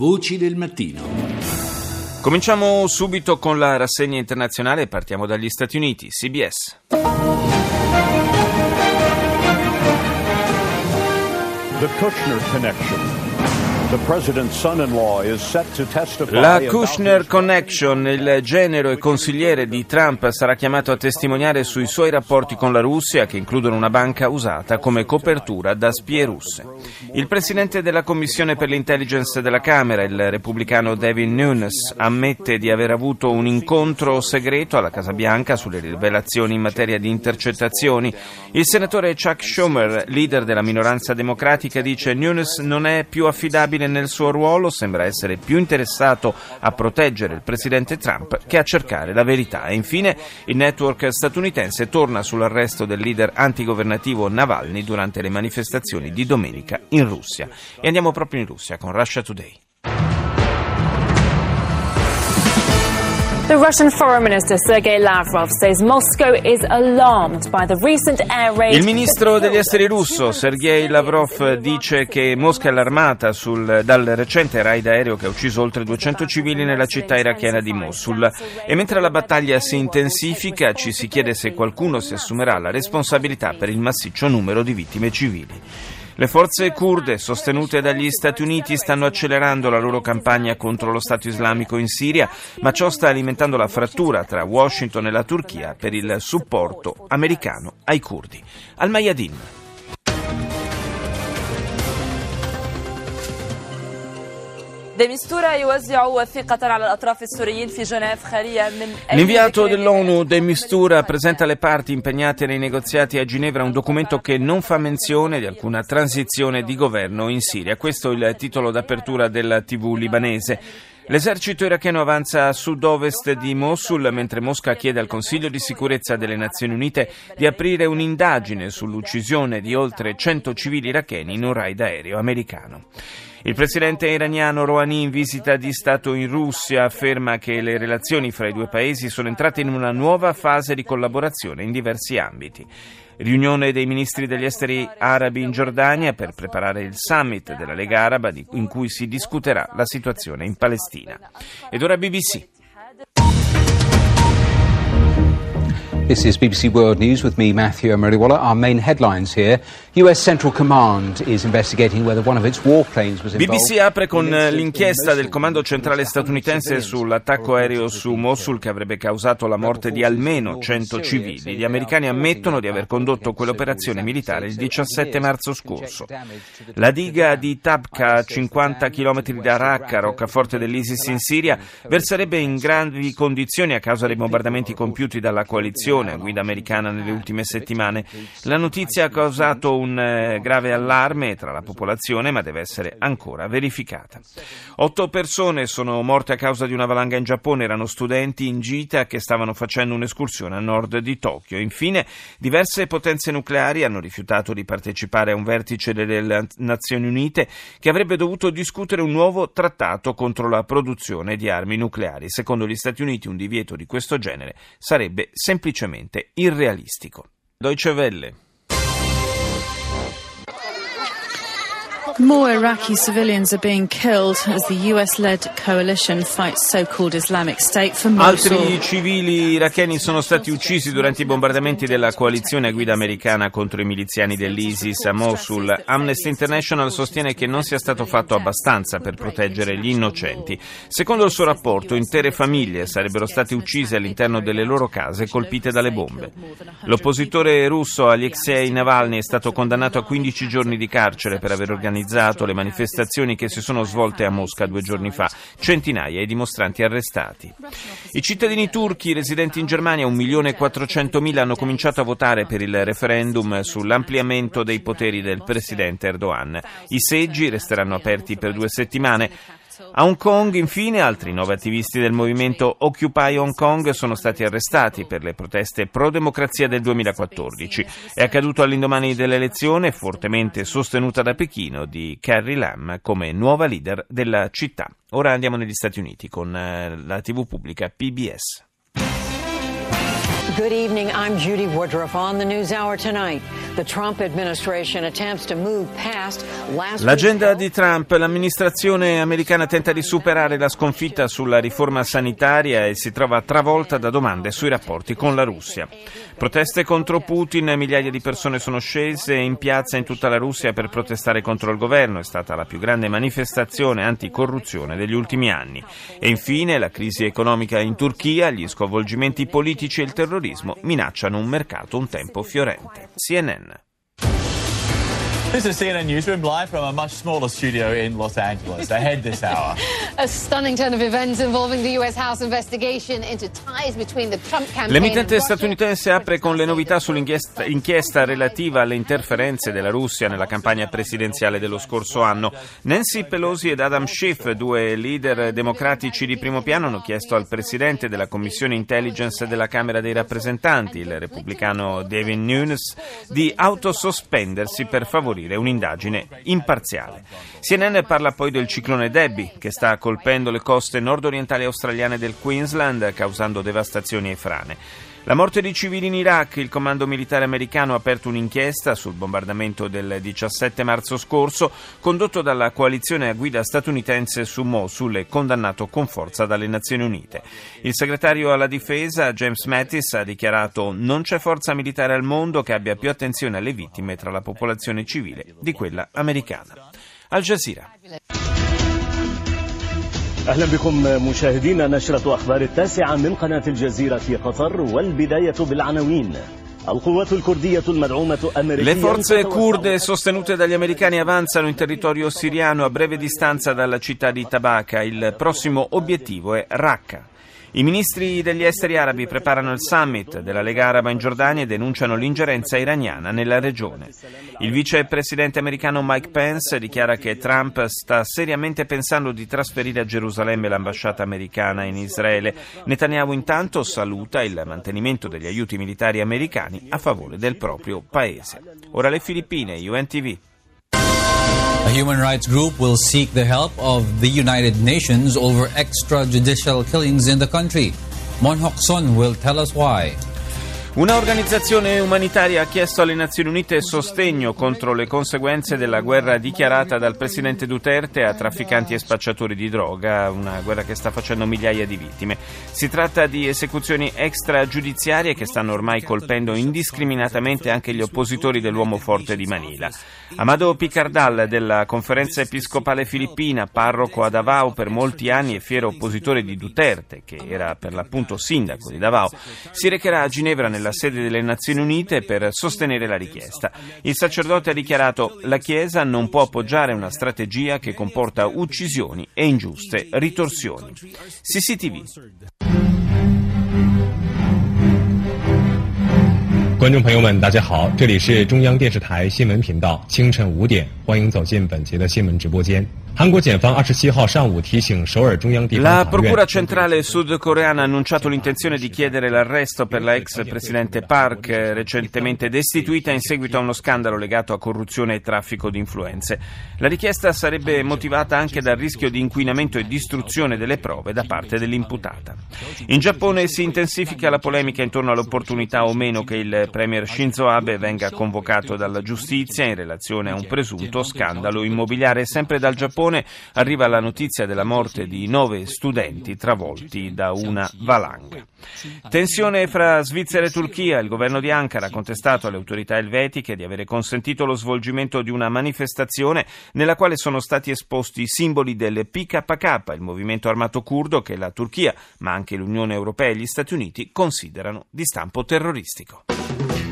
Voci del mattino. Cominciamo subito con la rassegna internazionale e partiamo dagli Stati Uniti, CBS. The Kushner Connection. La Kushner Connection, il genero e consigliere di Trump, sarà chiamato a testimoniare sui suoi rapporti con la Russia, che includono una banca usata come copertura da spie russe. Il presidente della Commissione per l'intelligence della Camera, il repubblicano Devin Nunes, ammette di aver avuto un incontro segreto alla Casa Bianca sulle rivelazioni in materia di intercettazioni. Il senatore Chuck Schumer, leader della minoranza democratica, dice Nunes non è più affidabile stabile nel suo ruolo, sembra essere più interessato a proteggere il presidente Trump che a cercare la verità. E infine il network statunitense torna sull'arresto del leader antigovernativo Navalny durante le manifestazioni di domenica in Russia. E andiamo proprio in Russia con Russia Today. The Russian Foreign Minister Sergei Lavrov says Moscow is alarmed by the recent air raid. Il ministro degli esteri russo Sergei Lavrov dice che Mosca è allarmata sul, dal recente raid aereo che ha ucciso oltre 200 civili nella città irachena di Mosul. E mentre la battaglia si intensifica, ci si chiede se qualcuno si assumerà la responsabilità per il massiccio numero di vittime civili. Le forze kurde sostenute dagli Stati Uniti stanno accelerando la loro campagna contro lo Stato islamico in Siria, ma ciò sta alimentando la frattura tra Washington e la Turchia per il supporto americano ai kurdi. Al Mayadin. L'inviato dell'ONU De Mistura presenta alle parti impegnate nei negoziati a Ginevra un documento che non fa menzione di alcuna transizione di governo in Siria. Questo è il titolo d'apertura della TV libanese. L'esercito iracheno avanza a sud-ovest di Mosul mentre Mosca chiede al Consiglio di sicurezza delle Nazioni Unite di aprire un'indagine sull'uccisione di oltre 100 civili iracheni in un raid aereo americano. Il presidente iraniano Rouhani in visita di Stato in Russia afferma che le relazioni fra i due paesi sono entrate in una nuova fase di collaborazione in diversi ambiti. Riunione dei ministri degli esteri arabi in Giordania per preparare il summit della Lega Araba in cui si discuterà la situazione in Palestina. Ed ora BBC. This is BBC World News with me, Matthew Amariwala. Our main headlines here. US Central Command is investigating whether one of its warplanes was involved. BBC apre con l'inchiesta del comando centrale statunitense sull'attacco aereo su Mosul che avrebbe causato la morte di almeno 100 civili. Gli americani ammettono di aver condotto quell'operazione militare il 17 marzo scorso. La diga di Tabqa, a 50 km da Raqqa, roccaforte dell'ISIS in Siria, verserebbe in gravi condizioni a causa dei bombardamenti compiuti dalla coalizione a guida americana nelle ultime settimane. La notizia ha causato un eh, grave allarme tra la popolazione, ma deve essere ancora verificata. Otto persone sono morte a causa di una valanga in Giappone, erano studenti in gita che stavano facendo un'escursione a nord di Tokyo. Infine, diverse potenze nucleari hanno rifiutato di partecipare a un vertice delle Nazioni Unite che avrebbe dovuto discutere un nuovo trattato contro la produzione di armi nucleari. Secondo gli Stati Uniti un divieto di questo genere sarebbe semplicemente semplicemente irrealistico. Deutsche Welle More Iraqi civilians are being killed as the US-led coalition fights so-called Islamic State for Mosul. Altri civili iracheni sono stati uccisi durante i bombardamenti della coalizione a guida americana contro i miliziani dell'ISIS a Mosul. Amnesty International sostiene che non sia stato fatto abbastanza per proteggere gli innocenti. Secondo il suo rapporto, intere famiglie sarebbero state uccise all'interno delle loro case colpite dalle bombe. L'oppositore russo Alexei Navalny è stato condannato a 15 giorni di carcere per aver organizzato organizzato le manifestazioni che si sono svolte a Mosca due giorni fa, centinaia di dimostranti arrestati. I cittadini turchi residenti in Germania, 1.400.000, hanno cominciato a votare per il referendum sull'ampliamento dei poteri del presidente Erdogan. I seggi resteranno aperti per due settimane. A Hong Kong, infine, altri nove attivisti del movimento Occupy Hong Kong sono stati arrestati per le proteste pro-democrazia del 2014. È accaduto all'indomani dell'elezione, fortemente sostenuta da Pechino, di Carrie Lam come nuova leader della città. Ora andiamo negli Stati Uniti con eh, la TV pubblica PBS. Good evening, I'm Judy Woodruff on the News Hour tonight. L'agenda di Trump, l'amministrazione americana tenta di superare la sconfitta sulla riforma sanitaria e si trova travolta da domande sui rapporti con la Russia. Proteste contro Putin, migliaia di persone sono scese in piazza in tutta la Russia per protestare contro il governo, è stata la più grande manifestazione anticorruzione degli ultimi anni. E infine la crisi economica in Turchia, gli sconvolgimenti politici e il terrorismo minacciano un mercato un tempo fiorente. CNN. This is CNN Newsroom live from a much smaller studio in Los Angeles. Ahead this hour. a stunning turn of events involving the US House investigation into ties between the Trump campaign L'emittente statunitense apre con le novità sull'inchiesta relativa alle interferenze della Russia nella campagna presidenziale dello scorso anno. Nancy Pelosi ed Adam Schiff, due leader democratici di primo piano, hanno chiesto al presidente della Commissione Intelligence della Camera dei rappresentanti, il repubblicano David Nunes, di autosospendersi per favorire favorire un'indagine imparziale. CNN parla poi del ciclone Debbie che sta colpendo le coste nord-orientali australiane del Queensland causando devastazioni e frane. La morte di civili in Iraq, il comando militare americano ha aperto un'inchiesta sul bombardamento del 17 marzo scorso, condotto dalla coalizione a guida statunitense su Mosul e condannato con forza dalle Nazioni Unite. Il segretario alla difesa, James Mattis, ha dichiarato non c'è forza militare al mondo che abbia più attenzione alle vittime tra la popolazione civile di quella americana. Al Jazeera. أهلا بكم مشاهدينا نشرة أخبار التاسعة من قناة الجزيرة في قطر والبداية بالعناوين Le forze kurde sostenute dagli americani avanzano in territorio siriano a breve distanza dalla città di Tabaka. Il prossimo obiettivo è Raqqa. I ministri degli esteri arabi preparano il summit della Lega Araba in Giordania e denunciano l'ingerenza iraniana nella regione. Il vicepresidente americano Mike Pence dichiara che Trump sta seriamente pensando di trasferire a Gerusalemme l'ambasciata americana in Israele. Netanyahu intanto saluta il mantenimento degli aiuti militari americani a favore del proprio paese. Ora le Filippine, UNTV. A human rights group will seek the help of the United Nations over extrajudicial killings in the country. Mon Hok Son will tell us why. Una organizzazione umanitaria ha chiesto alle Nazioni Unite sostegno contro le conseguenze della guerra dichiarata dal presidente Duterte a trafficanti e spacciatori di droga, una guerra che sta facendo migliaia di vittime. Si tratta di esecuzioni extragiudiziarie che stanno ormai colpendo indiscriminatamente anche gli oppositori dell'uomo forte di Manila. Amado Picardal della Conferenza Episcopale Filippina, parroco a Davao per molti anni e fiero oppositore di Duterte, che era per l'appunto sindaco di Davao, si recherà a Ginevra nel nella sede delle Nazioni Unite per sostenere la richiesta. Il sacerdote ha dichiarato la Chiesa non può appoggiare una strategia che comporta uccisioni e ingiuste ritorsioni. CCTV. 观众朋友们，大家好，这里是中央电视台新闻频道，清晨五点，欢迎走进本节的新闻直播间。La Procura centrale sudcoreana ha annunciato l'intenzione di chiedere l'arresto per la ex presidente Park, recentemente destituita in seguito a uno scandalo legato a corruzione e traffico di influenze. La richiesta sarebbe motivata anche dal rischio di inquinamento e distruzione delle prove da parte dell'imputata. In Giappone si intensifica la polemica intorno all'opportunità o meno che il premier Shinzo Abe venga convocato dalla giustizia in relazione a un presunto scandalo immobiliare sempre dal Giappone arriva la notizia della morte di nove studenti travolti da una valanga. Tensione fra Svizzera e Turchia. Il governo di Ankara ha contestato alle autorità elvetiche di avere consentito lo svolgimento di una manifestazione nella quale sono stati esposti i simboli del PKK, il movimento armato curdo che la Turchia, ma anche l'Unione Europea e gli Stati Uniti considerano di stampo terroristico. Bye.